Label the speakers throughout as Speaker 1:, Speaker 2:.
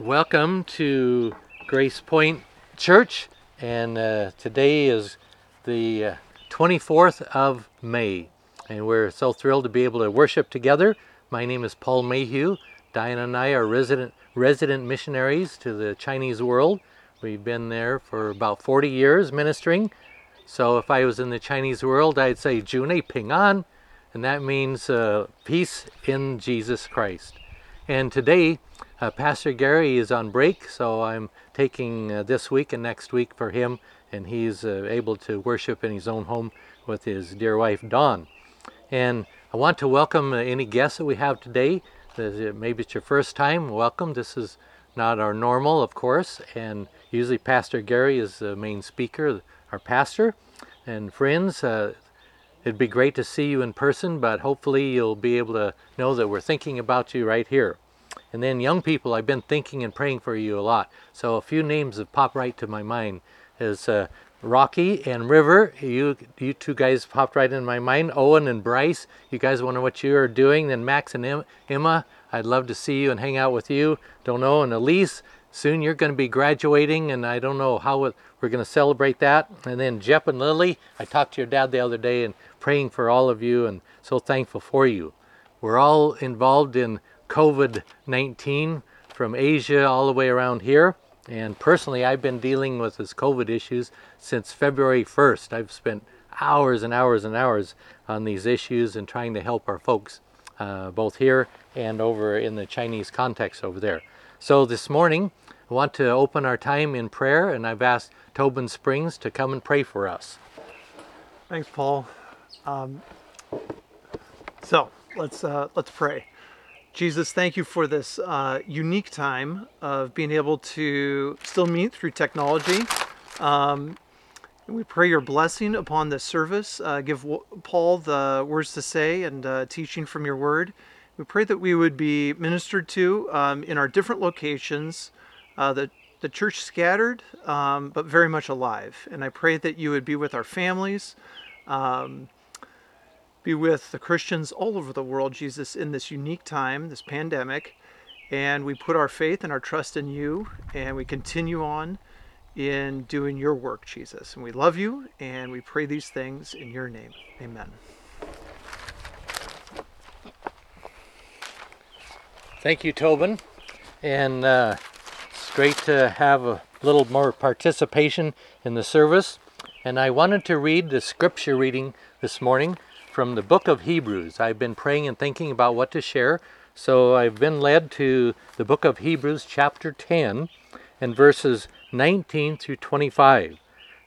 Speaker 1: Welcome to Grace Point Church, and uh, today is the uh, 24th of May, and we're so thrilled to be able to worship together. My name is Paul Mayhew. Diana and I are resident resident missionaries to the Chinese world. We've been there for about 40 years ministering. So if I was in the Chinese world, I'd say June Ping An, and that means uh, peace in Jesus Christ. And today, uh, Pastor Gary is on break, so I'm taking uh, this week and next week for him, and he's uh, able to worship in his own home with his dear wife Dawn. And I want to welcome uh, any guests that we have today. Maybe it's your first time. Welcome. This is not our normal, of course, and usually Pastor Gary is the main speaker, our pastor. And friends, uh, it'd be great to see you in person, but hopefully you'll be able to know that we're thinking about you right here. And then young people, I've been thinking and praying for you a lot. So a few names have popped right to my mind. Is uh, Rocky and River, you you two guys popped right in my mind. Owen and Bryce, you guys wonder what you are doing. Then Max and Emma, I'd love to see you and hang out with you. Don't know. And Elise, soon you're going to be graduating, and I don't know how we're going to celebrate that. And then Jeff and Lily, I talked to your dad the other day and praying for all of you, and so thankful for you. We're all involved in COVID 19 from Asia all the way around here. And personally, I've been dealing with this COVID issues since February 1st. I've spent hours and hours and hours on these issues and trying to help our folks, uh, both here and over in the Chinese context over there. So this morning, I want to open our time in prayer, and I've asked Tobin Springs to come and pray for us.
Speaker 2: Thanks, Paul. Um, so let's uh, let's pray. Jesus, thank you for this uh, unique time of being able to still meet through technology. Um, we pray your blessing upon this service. Uh, give Paul the words to say and uh, teaching from your word. We pray that we would be ministered to um, in our different locations, uh, the, the church scattered, um, but very much alive. And I pray that you would be with our families. Um, be with the Christians all over the world, Jesus, in this unique time, this pandemic. And we put our faith and our trust in you, and we continue on in doing your work, Jesus. And we love you, and we pray these things in your name. Amen.
Speaker 1: Thank you, Tobin. And uh, it's great to have a little more participation in the service. And I wanted to read the scripture reading this morning from the book of Hebrews. I've been praying and thinking about what to share, so I've been led to the book of Hebrews, chapter 10, and verses 19 through 25.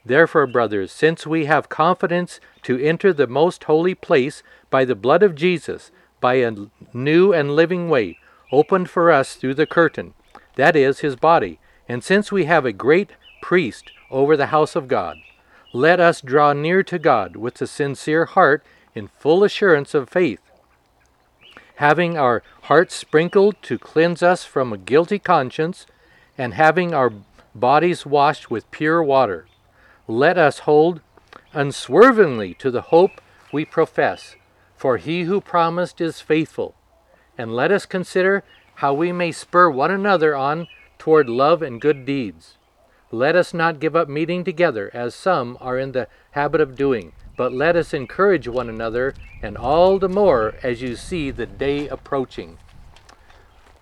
Speaker 1: Therefore, brothers, since we have confidence to enter the most holy place by the blood of Jesus, by a new and living way, opened for us through the curtain, that is, his body, and since we have a great priest over the house of God, let us draw near to God with a sincere heart in full assurance of faith, having our hearts sprinkled to cleanse us from a guilty conscience, and having our bodies washed with pure water. Let us hold unswervingly to the hope we profess, for he who promised is faithful. And let us consider how we may spur one another on toward love and good deeds. Let us not give up meeting together, as some are in the habit of doing but let us encourage one another, and all the more as you see the day approaching.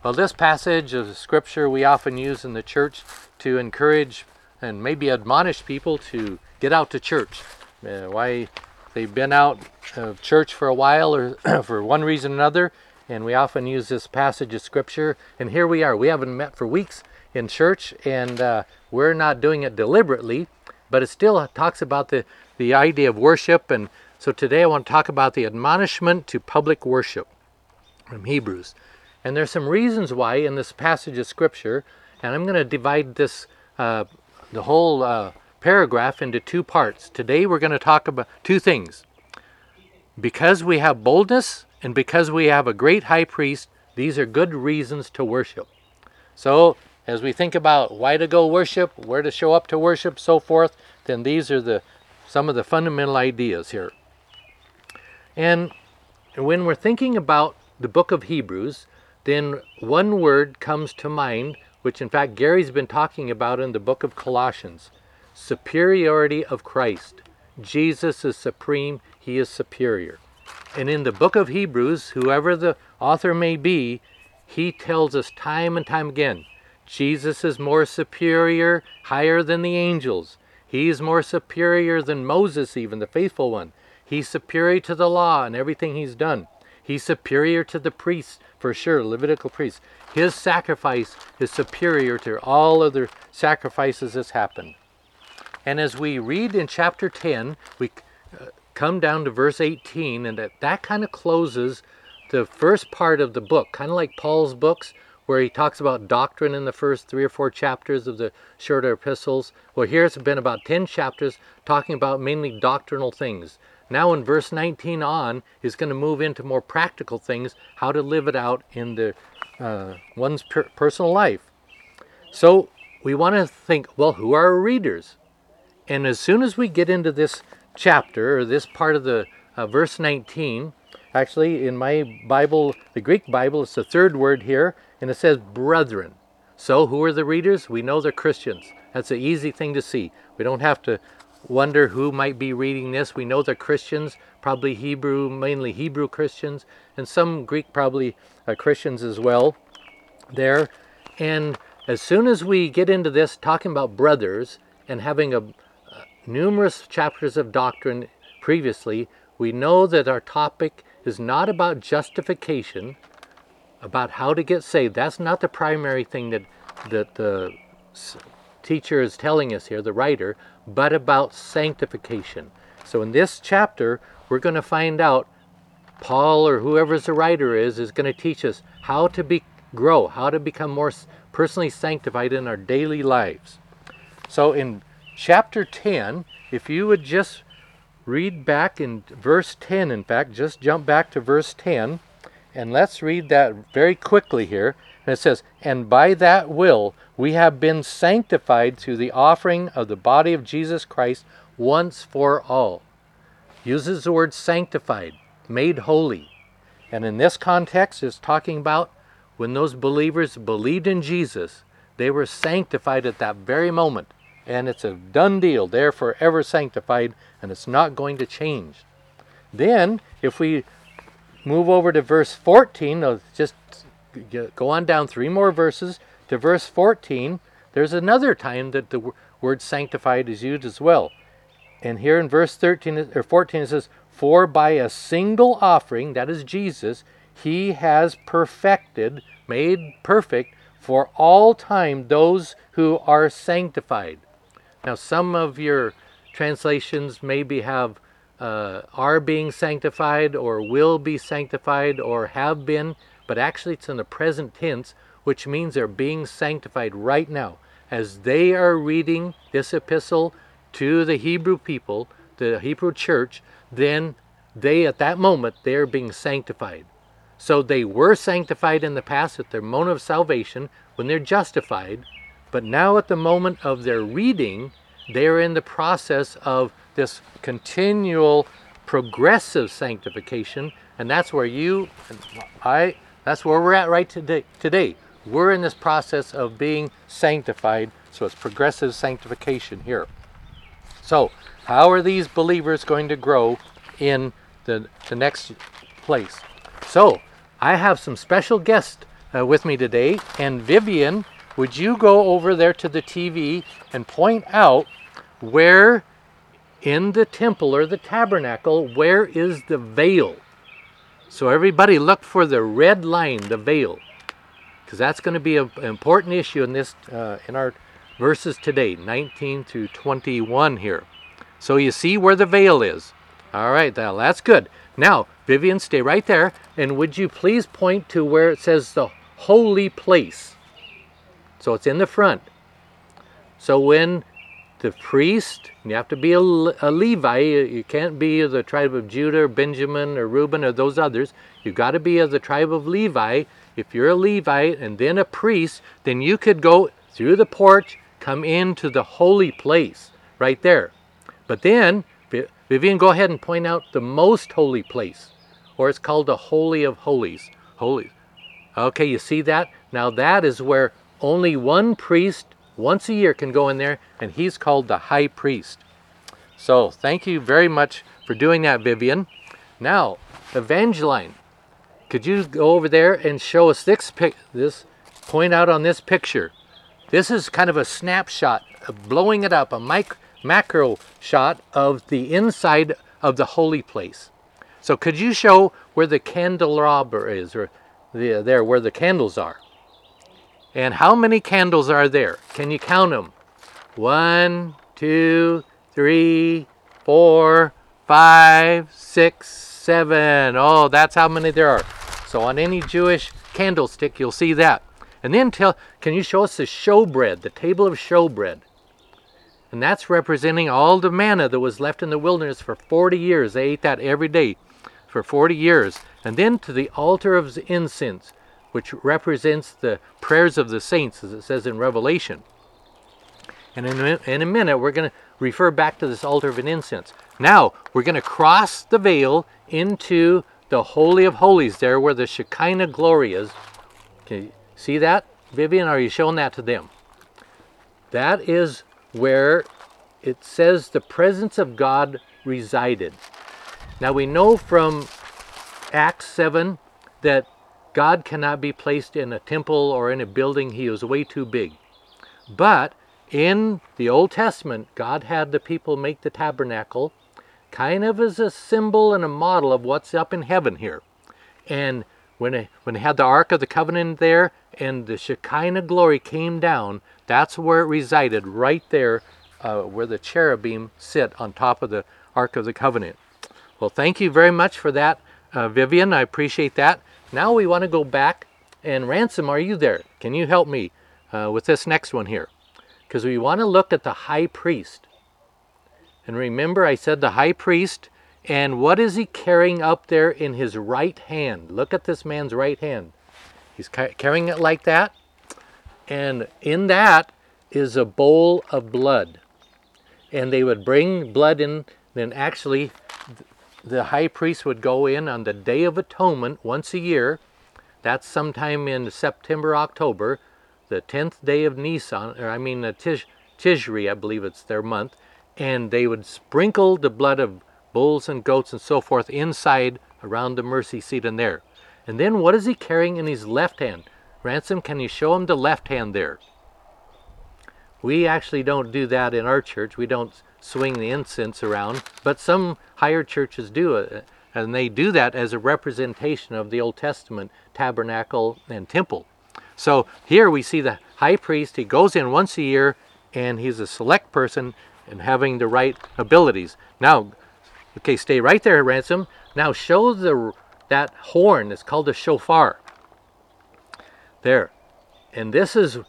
Speaker 1: Well, this passage of scripture we often use in the church to encourage and maybe admonish people to get out to church. Uh, why they've been out of church for a while or for one reason or another, and we often use this passage of scripture. And here we are. We haven't met for weeks in church, and uh, we're not doing it deliberately, but it still talks about the the idea of worship. And so today I want to talk about the admonishment to public worship from Hebrews. And there's some reasons why in this passage of Scripture, and I'm going to divide this, uh, the whole uh, paragraph into two parts. Today we're going to talk about two things. Because we have boldness and because we have a great high priest, these are good reasons to worship. So, as we think about why to go worship, where to show up to worship, so forth, then these are the some of the fundamental ideas here. And when we're thinking about the book of Hebrews, then one word comes to mind which in fact Gary's been talking about in the book of Colossians superiority of Christ. Jesus is supreme, he is superior. And in the book of Hebrews, whoever the author may be, he tells us time and time again Jesus is more superior, higher than the angels. He is more superior than Moses, even the faithful one. He's superior to the law and everything he's done. He's superior to the priests, for sure, Levitical priests. His sacrifice is superior to all other sacrifices that's happened. And as we read in chapter 10, we uh, come down to verse 18, and that, that kind of closes the first part of the book, kind of like Paul's books, where he talks about doctrine in the first three or four chapters of the shorter epistles. Well, here it's been about 10 chapters talking about mainly doctrinal things. Now, in verse 19 on, he's going to move into more practical things, how to live it out in the uh, one's per- personal life. So, we want to think well, who are our readers? And as soon as we get into this chapter, or this part of the uh, verse 19, actually in my Bible, the Greek Bible, it's the third word here, and it says brethren. So who are the readers? We know they're Christians. That's an easy thing to see. We don't have to wonder who might be reading this. We know they're Christians, probably Hebrew, mainly Hebrew Christians, and some Greek probably uh, Christians as well there. And as soon as we get into this, talking about brothers and having a, numerous chapters of doctrine previously, we know that our topic is not about justification, about how to get saved. That's not the primary thing that, that the teacher is telling us here, the writer, but about sanctification. So in this chapter, we're going to find out Paul or whoever's the writer is is going to teach us how to be grow, how to become more personally sanctified in our daily lives. So in chapter 10, if you would just read back in verse 10, in fact, just jump back to verse 10, and let's read that very quickly here. And it says, And by that will we have been sanctified through the offering of the body of Jesus Christ once for all. Uses the word sanctified, made holy. And in this context, it's talking about when those believers believed in Jesus, they were sanctified at that very moment and it's a done deal. They're forever sanctified, and it's not going to change. Then, if we move over to verse 14, just go on down three more verses to verse 14, there's another time that the word sanctified is used as well. And here in verse 13 or 14 it says, For by a single offering, that is Jesus, he has perfected, made perfect for all time those who are sanctified. Now, some of your translations maybe have uh, are being sanctified or will be sanctified or have been, but actually it's in the present tense, which means they're being sanctified right now. As they are reading this epistle to the Hebrew people, the Hebrew church, then they at that moment they're being sanctified. So they were sanctified in the past at their moment of salvation when they're justified, but now, at the moment of their reading, they are in the process of this continual progressive sanctification, and that's where you and I, that's where we're at right today. Today, we're in this process of being sanctified, so it's progressive sanctification here. So, how are these believers going to grow in the, the next place? So, I have some special guests uh, with me today, and Vivian would you go over there to the TV and point out where in the temple or the tabernacle, where is the veil? So everybody look for the red line, the veil, because that's going to be an important issue in this uh, in our verses today, 19 to 21 here. So you see where the veil is. All right, now that's good. Now, Vivian, stay right there, and would you please point to where it says the holy place? So it's in the front. So when the priest, you have to be a, a Levi, you can't be of the tribe of Judah or Benjamin or Reuben or those others. You've got to be of the tribe of Levi. If you're a Levite and then a priest, then you could go through the porch, come into the holy place right there. But then, Vivian, go ahead and point out the most holy place, or it's called the Holy of Holies. Holy. Okay, you see that? Now that is where only one priest once a year can go in there, and he's called the high priest. So thank you very much for doing that, Vivian. Now, Evangeline, could you go over there and show us this pic? This point out on this picture. This is kind of a snapshot, of blowing it up, a mic- macro shot of the inside of the holy place. So could you show where the candelabra is, or the, there where the candles are? And how many candles are there? Can you count them? One, two, three, four, five, six, seven. Oh, that's how many there are. So on any Jewish candlestick, you'll see that. And then tell, can you show us the showbread, the table of showbread? And that's representing all the manna that was left in the wilderness for 40 years. They ate that every day for 40 years. And then to the altar of incense, which represents the prayers of the saints, as it says in Revelation. And in a, in a minute, we're going to refer back to this altar of an incense. Now, we're going to cross the veil into the Holy of Holies, there where the Shekinah glory is. Can you see that? Vivian, are you showing that to them? That is where it says the presence of God resided. Now we know from Acts 7 that God cannot be placed in a temple or in a building, he is way too big. But in the Old Testament, God had the people make the tabernacle kind of as a symbol and a model of what's up in heaven here. And when they, when had the Ark of the Covenant there and the Shekinah glory came down, that's where it resided, right there uh, where the cherubim sit on top of the Ark of the Covenant. Well, thank you very much for that, uh, Vivian. I appreciate that. Now we want to go back. And Ransom, are you there? Can you help me uh, with this next one here? Because we want to look at the high priest. And remember, I said the high priest, and what is he carrying up there in his right hand? Look at this man's right hand. He's ca- carrying it like that. And in that is a bowl of blood. And they would bring blood in, then actually, the high priest would go in on the Day of Atonement once a year. That's sometime in September, October, the 10th day of Nisan, or I mean, uh, Tish, Tishri, I believe it's their month and they would sprinkle the blood of bulls and goats and so forth inside around the mercy seat in there. And then what is he carrying in his left hand? Ransom, can you show him the left hand there? We actually don't do that in our church. We don't swing the incense around, but some higher churches do it. And they do that as a representation of the Old Testament tabernacle and temple. So here we see the high priest. He goes in once a year and he's a select person and having the right abilities. Now, okay, stay right there, Ransom. Now show the that horn. It's called a shofar. There. And this is,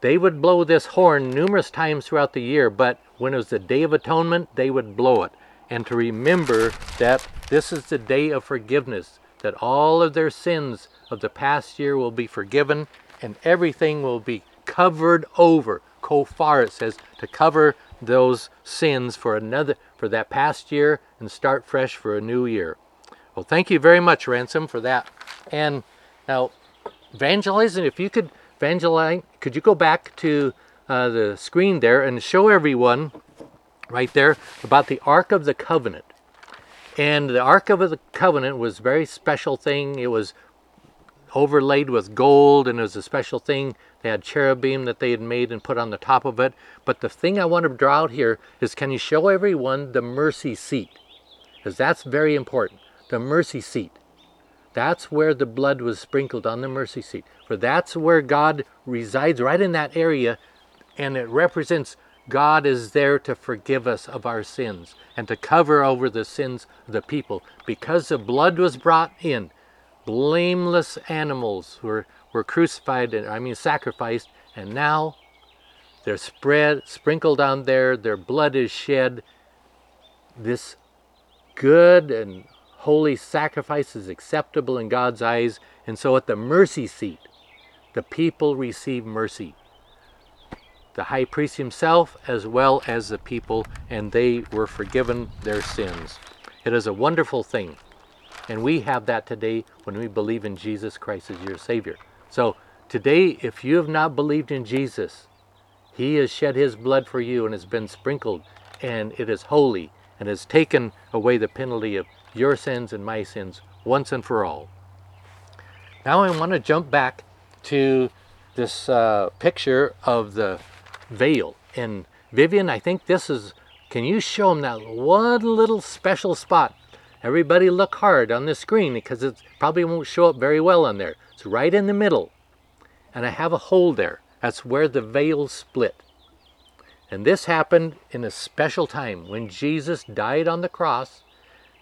Speaker 1: they would blow this horn numerous times throughout the year, but when it was the Day of Atonement, they would blow it. And to remember that this is the day of forgiveness, that all of their sins of the past year will be forgiven and everything will be covered over. Kofar, it says, to cover those sins for another for that past year and start fresh for a new year. Well, thank you very much, Ransom, for that. And now, Evangeline, if you could Evangeline, could you go back to uh, the screen there and show everyone right there about the Ark of the Covenant. And the Ark of the Covenant was a very special thing. It was overlaid with gold and it was a special thing. They had cherubim that they had made and put on the top of it. But the thing I want to draw out here is can you show everyone the mercy seat? Because that's very important. The mercy seat. That's where the blood was sprinkled on the mercy seat. For that's where God resides, right in that area. And it represents God is there to forgive us of our sins and to cover over the sins of the people. Because the blood was brought in, blameless animals were, were crucified, and, I mean sacrificed, and now they're spread, sprinkled on there, their blood is shed. This good and holy sacrifice is acceptable in God's eyes, and so at the mercy seat, the people receive mercy. The high priest himself, as well as the people, and they were forgiven their sins. It is a wonderful thing. And we have that today when we believe in Jesus Christ as your Savior. So Today, if you have not believed in Jesus, He has shed His blood for you and has been sprinkled, and it is holy and has taken away the penalty of your sins and my sins once and for all. Now I want to jump back to this uh, picture of the veil. And Vivian, I think this is, can you show them that one little special spot? Everybody look hard on the screen because it probably won't show up very well on there. It's right in the middle. And I have a hole there. That's where the veil split. And this happened in a special time when Jesus died on the cross,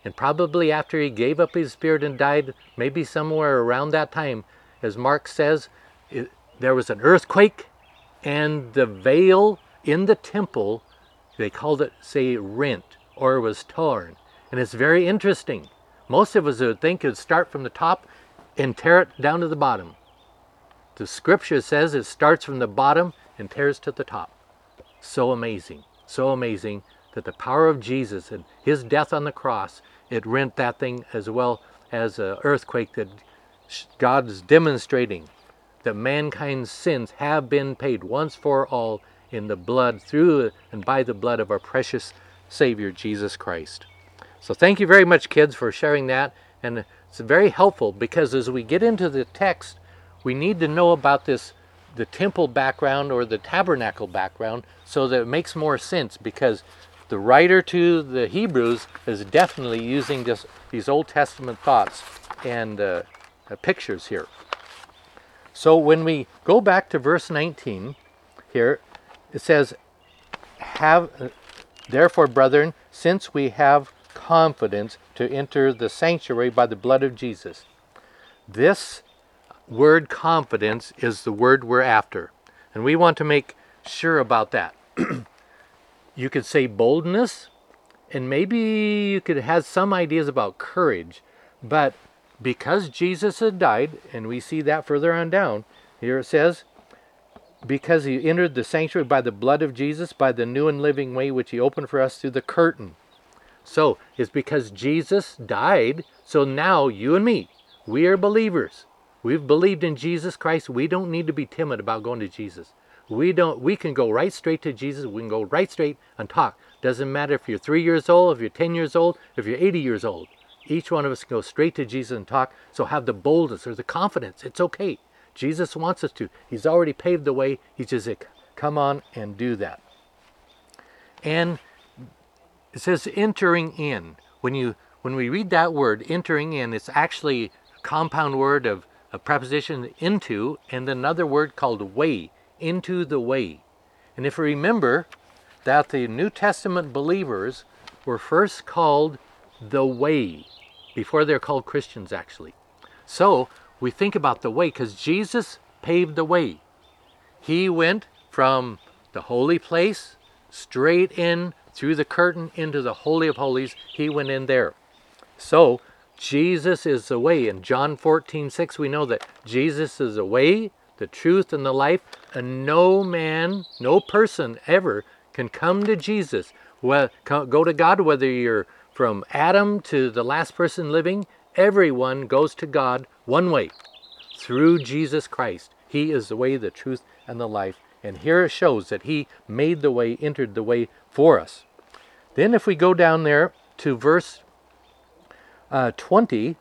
Speaker 1: and probably after he gave up his spirit and died, maybe somewhere around that time, as Mark says, it, there was an earthquake, and the veil in the temple, they called it, say, rent or was torn. And it's very interesting. Most of us would think it'd start from the top and tear it down to the bottom. The scripture says it starts from the bottom and tears to the top. So amazing, so amazing that the power of Jesus and his death on the cross, it rent that thing as well as an earthquake that God is demonstrating that mankind's sins have been paid once for all in the blood, through and by the blood of our precious Savior, Jesus Christ. So thank you very much, kids, for sharing that. And it's very helpful because as we get into the text, we need to know about this the temple background or the tabernacle background so that it makes more sense because the writer to the Hebrews is definitely using these Old Testament thoughts and uh, uh, pictures here. So when we go back to verse 19 here, it says, "Have uh, therefore, brethren, since we have confidence to enter the sanctuary by the blood of Jesus." This word confidence is the word we're after. And we want to make sure about that. you could say boldness, and maybe you could have some ideas about courage, but because Jesus had died, and we see that further on down, here it says, because he entered the sanctuary by the blood of Jesus, by the new and living way which he opened for us through the curtain. So it's because Jesus died, so now you and me, we are believers. We've believed in Jesus Christ. We don't need to be timid about going to Jesus. We don't we can go right straight to Jesus. We can go right straight and talk. Doesn't matter if you're 3 years old, if you're 10 years old, if you're 80 years old. Each one of us can go straight to Jesus and talk. So have the boldness or the confidence. It's okay. Jesus wants us to. He's already paved the way. He just said, come on and do that. And it says entering in. When you when we read that word entering in, it's actually a compound word of a preposition into and another word called way, into the way. And if you remember that the New Testament believers were first called the way before they're called Christians actually. So we think about the way because Jesus paved the way. He went from the holy place straight in through the curtain into the Holy of Holies. He went in there. So Jesus is the way. In John 14, 6, we know that Jesus is the way, the truth, and the life, and no man, no person ever can come to Jesus, well, go to God, whether you're from Adam to the last person living, everyone goes to God one way, through Jesus Christ. He is the way, the truth, and the life. And here it shows that He made the way, entered the way for us. Then, if we go down there to verse uh, 20,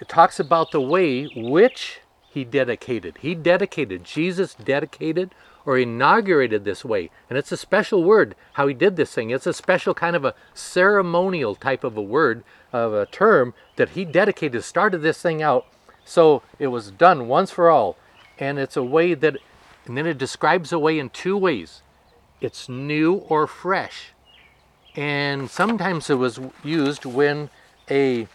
Speaker 1: it talks about the way which he dedicated. He dedicated, Jesus dedicated or inaugurated this way. And it's a special word how he did this thing. It's a special kind of a ceremonial type of a word, of a term that he dedicated, started this thing out. So it was done once for all. And it's a way that, and then it describes a way in two ways it's new or fresh. And sometimes it was used when a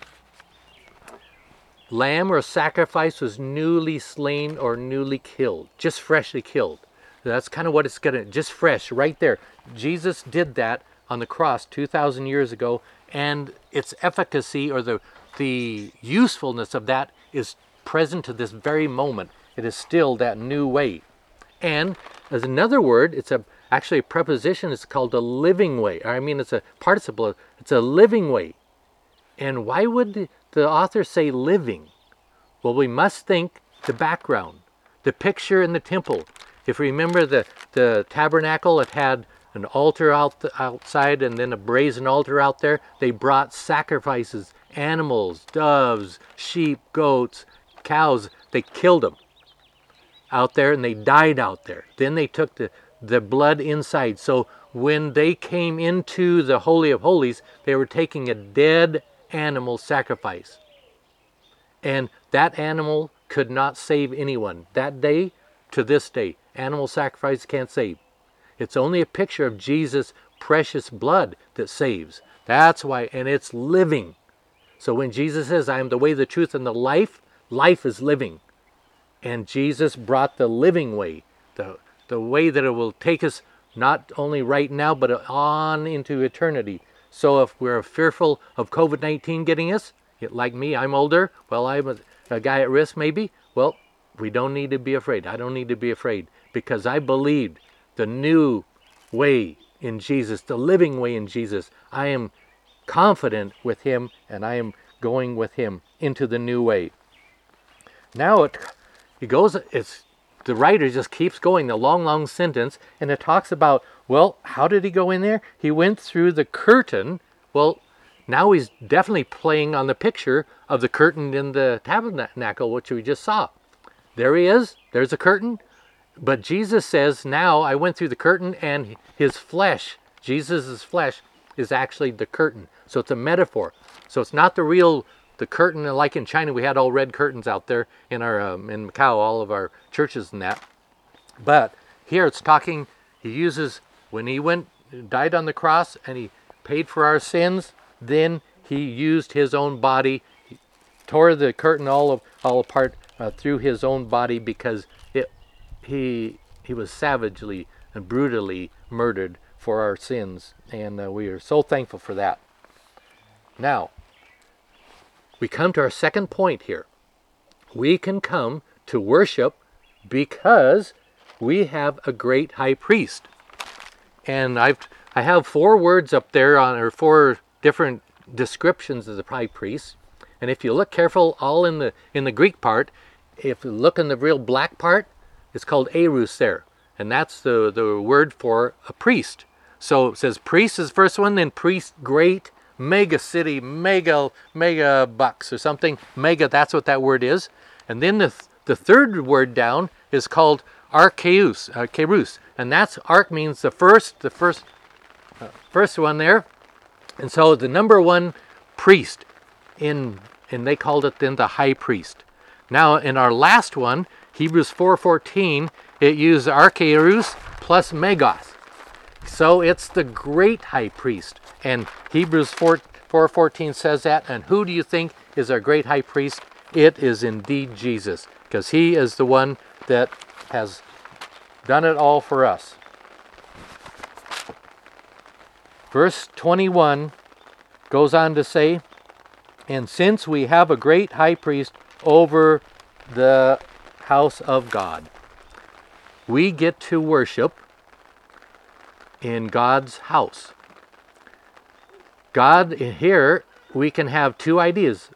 Speaker 1: lamb or sacrifice was newly slain or newly killed, just freshly killed. That's kind of what it's going to, just fresh, right there. Jesus did that on the cross 2,000 years ago, and its efficacy or the, the usefulness of that is present to this very moment. It is still that new way. And as another word, it's a actually a preposition. It's called a living way. I mean, it's a participle. It's a living way. And why would the authors say living? Well, we must think the background. the picture in the temple. If you remember the, the tabernacle, it had an altar out the, outside and then a brazen altar out there. They brought sacrifices, animals, doves, sheep, goats, cows. They killed them out there and they died out there. Then they took the, the blood inside. So when they came into the Holy of Holies, they were taking a dead animal sacrifice. And that animal could not save anyone. That day to this day, animal sacrifice can't save. It's only a picture of Jesus' precious blood that saves. That's why, and it's living. So when Jesus says, I am the way, the truth, and the life, life is living. And Jesus brought the living way, the, the way that it will take us not only right now, but on into eternity. So if we're fearful of COVID 19 getting us, like me, I'm older, well, I'm a, a guy at risk maybe, well, we don't need to be afraid. I don't need to be afraid because I believed the new way in Jesus, the living way in Jesus. I am confident with Him and I am going with Him into the new way. Now it, it goes, it's, the writer just keeps going, the long, long sentence, and it talks about, well, how did he go in there? He went through the curtain. Well, now he's definitely playing on the picture of the curtain in the tabernacle, which we just saw. There he is. There's a curtain. But Jesus says, Now I went through the curtain, and his flesh, Jesus' flesh, is actually the curtain. So it's a metaphor. So it's not the real the curtain like in China we had all red curtains out there in our um, in Macau all of our churches and that but here it's talking he uses when he went died on the cross and he paid for our sins then he used his own body tore the curtain all of, all apart uh, through his own body because it he he was savagely and brutally murdered for our sins and uh, we are so thankful for that now we come to our second point here. We can come to worship because we have a great high priest. And I've I have four words up there on or four different descriptions of the high priest. And if you look careful, all in the in the Greek part, if you look in the real black part, it's called hiereus there. And that's the, the word for a priest. So it says priest is first one, then priest great, mega city, mega mega bucks or something. Mega, that's what that word is. And then the the third word down is called archiereus, archiereus, and that's ark means the first, the first, uh, first one there. And so the number one priest in, and they called it then the high priest. Now in our last one, Hebrews 4:14, it used archiereus plus megos. So it's the great high priest. And Hebrews 4, 4.14 says that. And who do you think is our great high priest? It is indeed Jesus, because he is the one that has done it all for us. Verse 21 goes on to say, And since we have a great high priest over the house of God, we get to worship in God's house. God, here we can have two ideas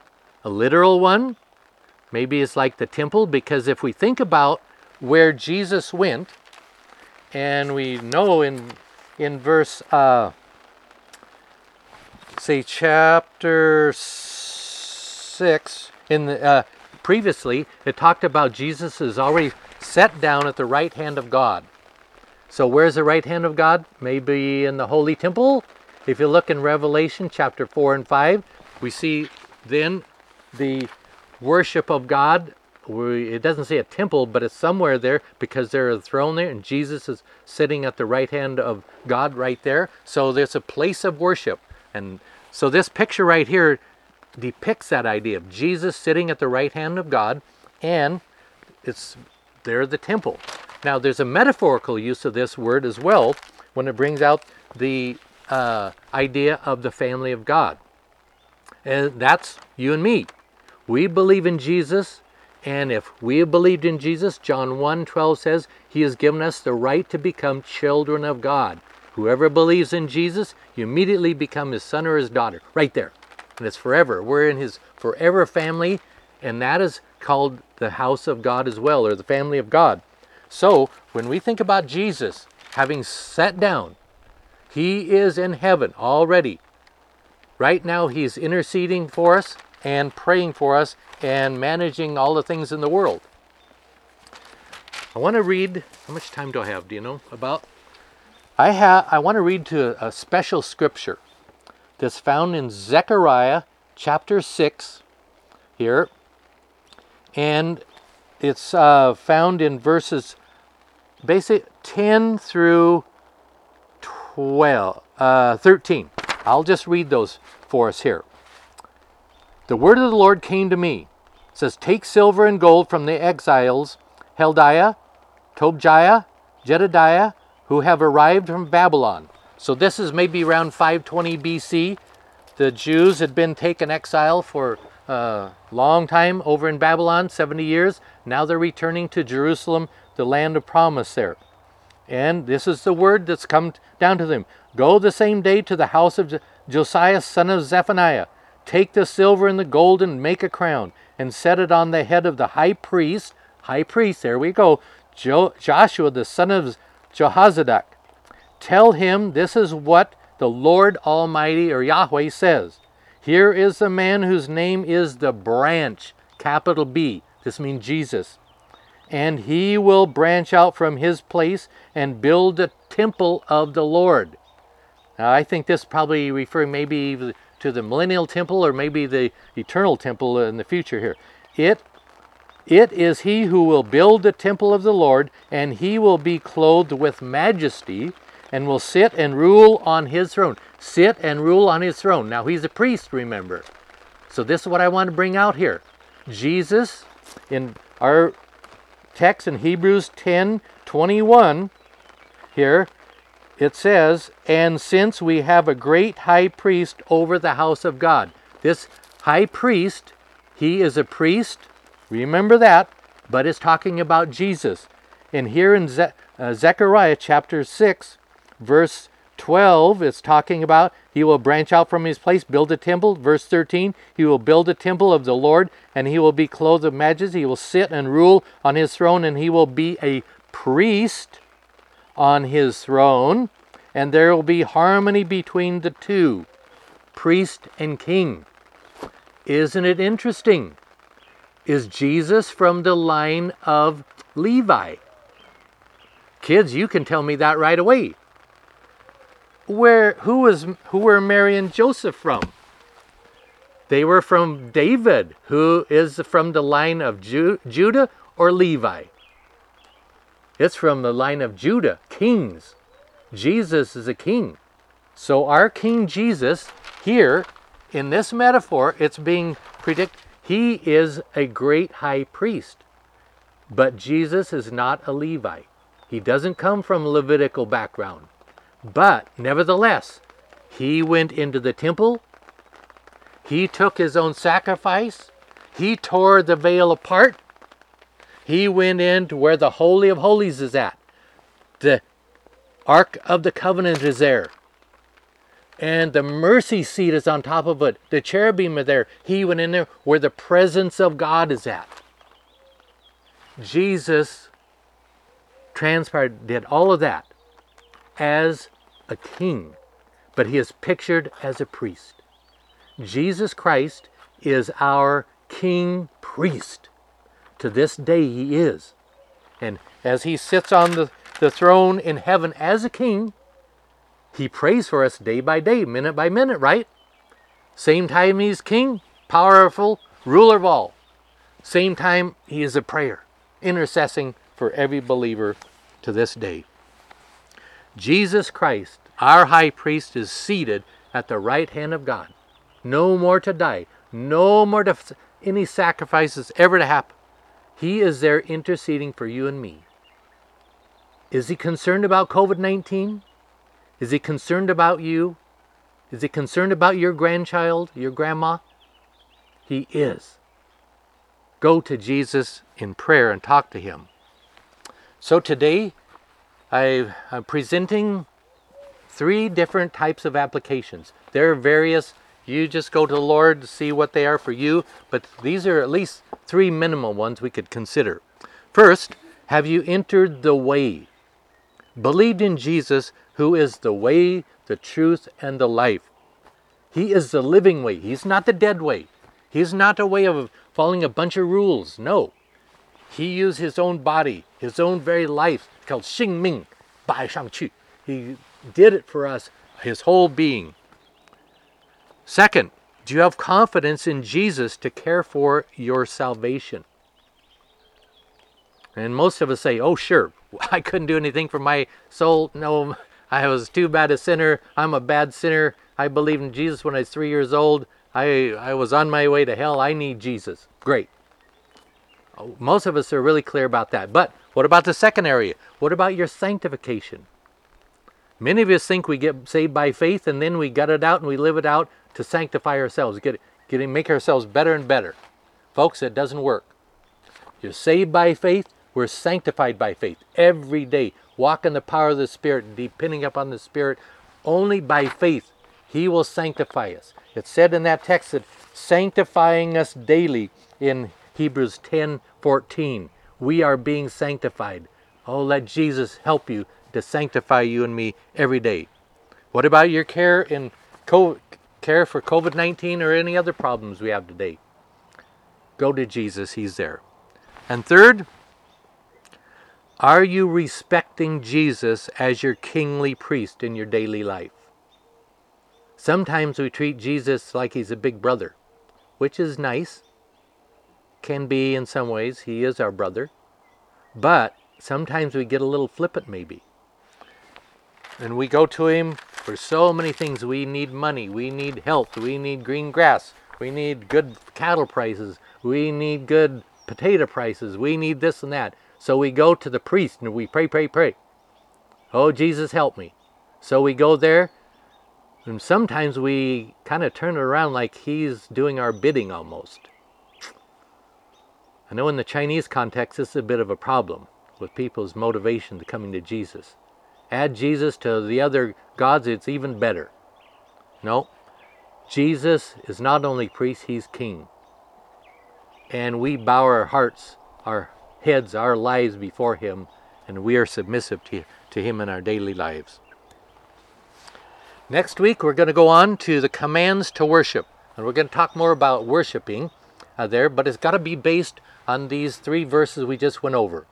Speaker 1: a literal one, maybe it's like the temple, because if we think about where Jesus went, and we know in in verse uh, say chapter six in the uh, previously it talked about Jesus is already set down at the right hand of God. So where's the right hand of God? Maybe in the holy temple, if you look in Revelation chapter 4 and 5, we see then the worship of God. It doesn't say a temple, but it's somewhere there because there's a throne there, and Jesus is sitting at the right hand of God right there. So there's a place of worship. And so this picture right here depicts that idea of Jesus sitting at the right hand of God, and it's there the temple. Now, there's a metaphorical use of this word as well when it brings out the uh, idea of the family of God. And that's you and me. We believe in Jesus, and if we have believed in Jesus, John 1 12 says, He has given us the right to become children of God. Whoever believes in Jesus, you immediately become his son or his daughter. Right there. And it's forever. We're in his forever family, and that is called the house of God as well, or the family of God. So, when we think about Jesus having sat down, he is in heaven already. Right now, he's interceding for us and praying for us and managing all the things in the world. I want to read, how much time do I have? Do you know about? I have I want to read to a special scripture that's found in Zechariah chapter 6 here. And it's uh, found in verses basic 10 through 12, uh, 13. I'll just read those for us here. The word of the Lord came to me. It says, Take silver and gold from the exiles, Heldiah, Tobijah, Jedediah, who have arrived from Babylon. So this is maybe around 520 BC. The Jews had been taken exile for a long time over in Babylon, 70 years. Now they're returning to Jerusalem, the land of promise there. And this is the word that's come down to them. Go the same day to the house of Josiah, son of Zephaniah. Take the silver and the gold and make a crown, and set it on the head of the high priest. High priest, there we go. Jo- Joshua, the son of Jehozadak. Tell him this is what the Lord Almighty or Yahweh says. Here is the man whose name is the branch, capital B. This means Jesus. And he will branch out from his place and build the temple of the Lord. Now, I think this probably referring maybe to the millennial temple or maybe the eternal temple in the future here. It it is he who will build the temple of the Lord, and he will be clothed with majesty, and will sit and rule on his throne. Sit and rule on his throne. Now he's a priest, remember. So this is what I want to bring out here. Jesus, in our text in Hebrews 10 21, here, it says, And since we have a great high priest over the house of God. This high priest, he is a priest Remember that, but it's talking about Jesus. And here in Ze- uh, Zechariah chapter 6, verse 12, it's talking about he will branch out from his place, build a temple. Verse 13, he will build a temple of the Lord, and he will be clothed with majesty. He will sit and rule on his throne, and he will be a priest on his throne. And there will be harmony between the two priest and king. Isn't it interesting? Is Jesus from the line of Levi? Kids, you can tell me that right away. Where who was who were Mary and Joseph from? They were from David, who is from the line of Ju- Judah or Levi. It's from the line of Judah, kings. Jesus is a king. So our King Jesus here in this metaphor, it's being predicted he is a great high priest. But Jesus is not a Levite. He doesn't come from a Levitical background. But nevertheless, he went into the temple. He took his own sacrifice. He tore the veil apart. He went into where the Holy of Holies is at. The Ark of the Covenant is there and the mercy seat is on top of it. The cherubim are there. He went in there where the presence of God is at. Jesus transpired, did all of that as a king, but he is pictured as a priest. Jesus Christ is our king priest. To this day, he is. And as he sits on the, the throne in heaven as a king, he prays for us day by day, minute by minute, right? Same time he's king, powerful, ruler of all. Same time he is a prayer, intercessing for every believer to this day. Jesus Christ, our high priest, is seated at the right hand of God. No more to die, no more to any sacrifices ever to happen. He is there interceding for you and me. Is he concerned about COVID 19? Is he concerned about you? Is he concerned about your grandchild, your grandma? He is. Go to Jesus in prayer and talk to him. So today, I, am presenting three different types of applications. There are various You just go to the Lord to see what they are for you, but these are at least three minimal ones we could consider. First, have you entered the way? Believed in Jesus, who is the way, the truth, and the life. He is the living way. He's not the dead way. He's not a way of following a bunch of rules. No. He used his own body, his own very life, called Xing Ming, Bai Shang Qu. He did it for us, his whole being. Second, do you have confidence in Jesus to care for your salvation? And most of us say, oh, sure, I couldn't do anything for my soul. No, I was too bad a sinner. I'm a bad sinner. I believed in Jesus when I was three years old. I, I was on my way to hell. I need Jesus. Great. Oh, most of us are really clear about that. But what about the second area? What about your sanctification? Many of us think we get saved by faith and then we gut it out and we live it out to sanctify ourselves, get, getting make ourselves better and better. Folks, it doesn't work. You're saved by faith, we're sanctified by faith every day. Walk in the power of the Spirit, depending upon the Spirit. Only by faith, He will sanctify us. It said in that text that sanctifying us daily in Hebrews 10 14. We are being sanctified. Oh, let Jesus help you to sanctify you and me every day. What about your care in COVID, care for COVID 19 or any other problems we have today? Go to Jesus, He's there. And third, are you respecting Jesus as your kingly priest in your daily life? Sometimes we treat Jesus like he's a big brother, which is nice. Can be in some ways, he is our brother. But sometimes we get a little flippant, maybe. And we go to him for so many things. We need money, we need health, we need green grass, we need good cattle prices, we need good potato prices, we need this and that. So we go to the priest and we pray, pray, pray. Oh, Jesus, help me. So we go there, and sometimes we kind of turn it around like he's doing our bidding almost. I know in the Chinese context, this is a bit of a problem with people's motivation to coming to Jesus. Add Jesus to the other gods, it's even better. No, Jesus is not only priest, he's king. And we bow our hearts, our heads, our lives before Him, and we are submissive to, to Him in our daily lives. Next week, we're going to go on to the commands to worship, and we're going to talk more about worshiping uh, there, but it's got to be based on these three verses we just went over.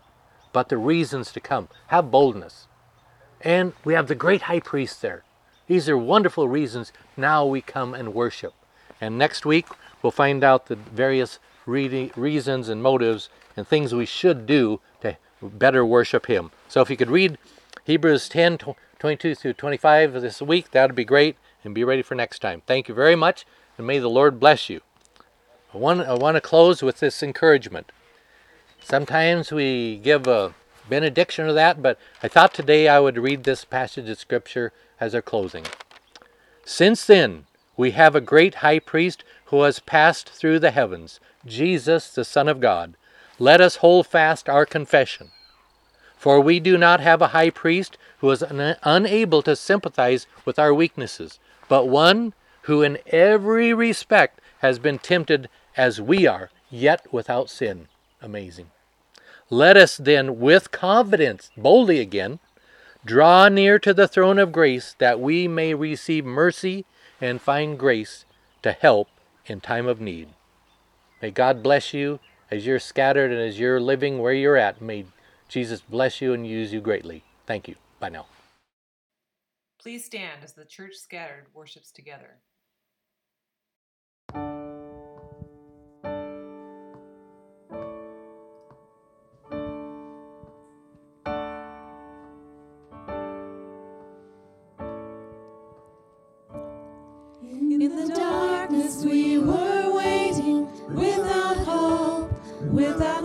Speaker 1: But the reasons to come. Have boldness. And we have the great high priest there. These are wonderful reasons now we come and worship. And next week, we'll find out the various reasons and motives and things we should do to better worship Him. So if you could read Hebrews 10 22 through 25 this week, that would be great, and be ready for next time. Thank you very much, and may the Lord bless you. I want, I want to close with this encouragement. Sometimes we give a benediction of that, but I thought today I would read this passage of Scripture as our closing. Since then, we have a great high priest who has passed through the heavens, Jesus, the Son of God let us hold fast our confession. For we do not have a high priest who is un- unable to sympathize with our weaknesses, but one who in every respect has been tempted as we are, yet without sin. Amazing. Let us then, with confidence, boldly again, draw near to the throne of grace that we may receive mercy and find grace to help in time of need. May God bless you as you're scattered and as you're living where you're at, may Jesus bless you and use you greatly. Thank you. Bye now.
Speaker 3: Please stand as the church scattered worships together.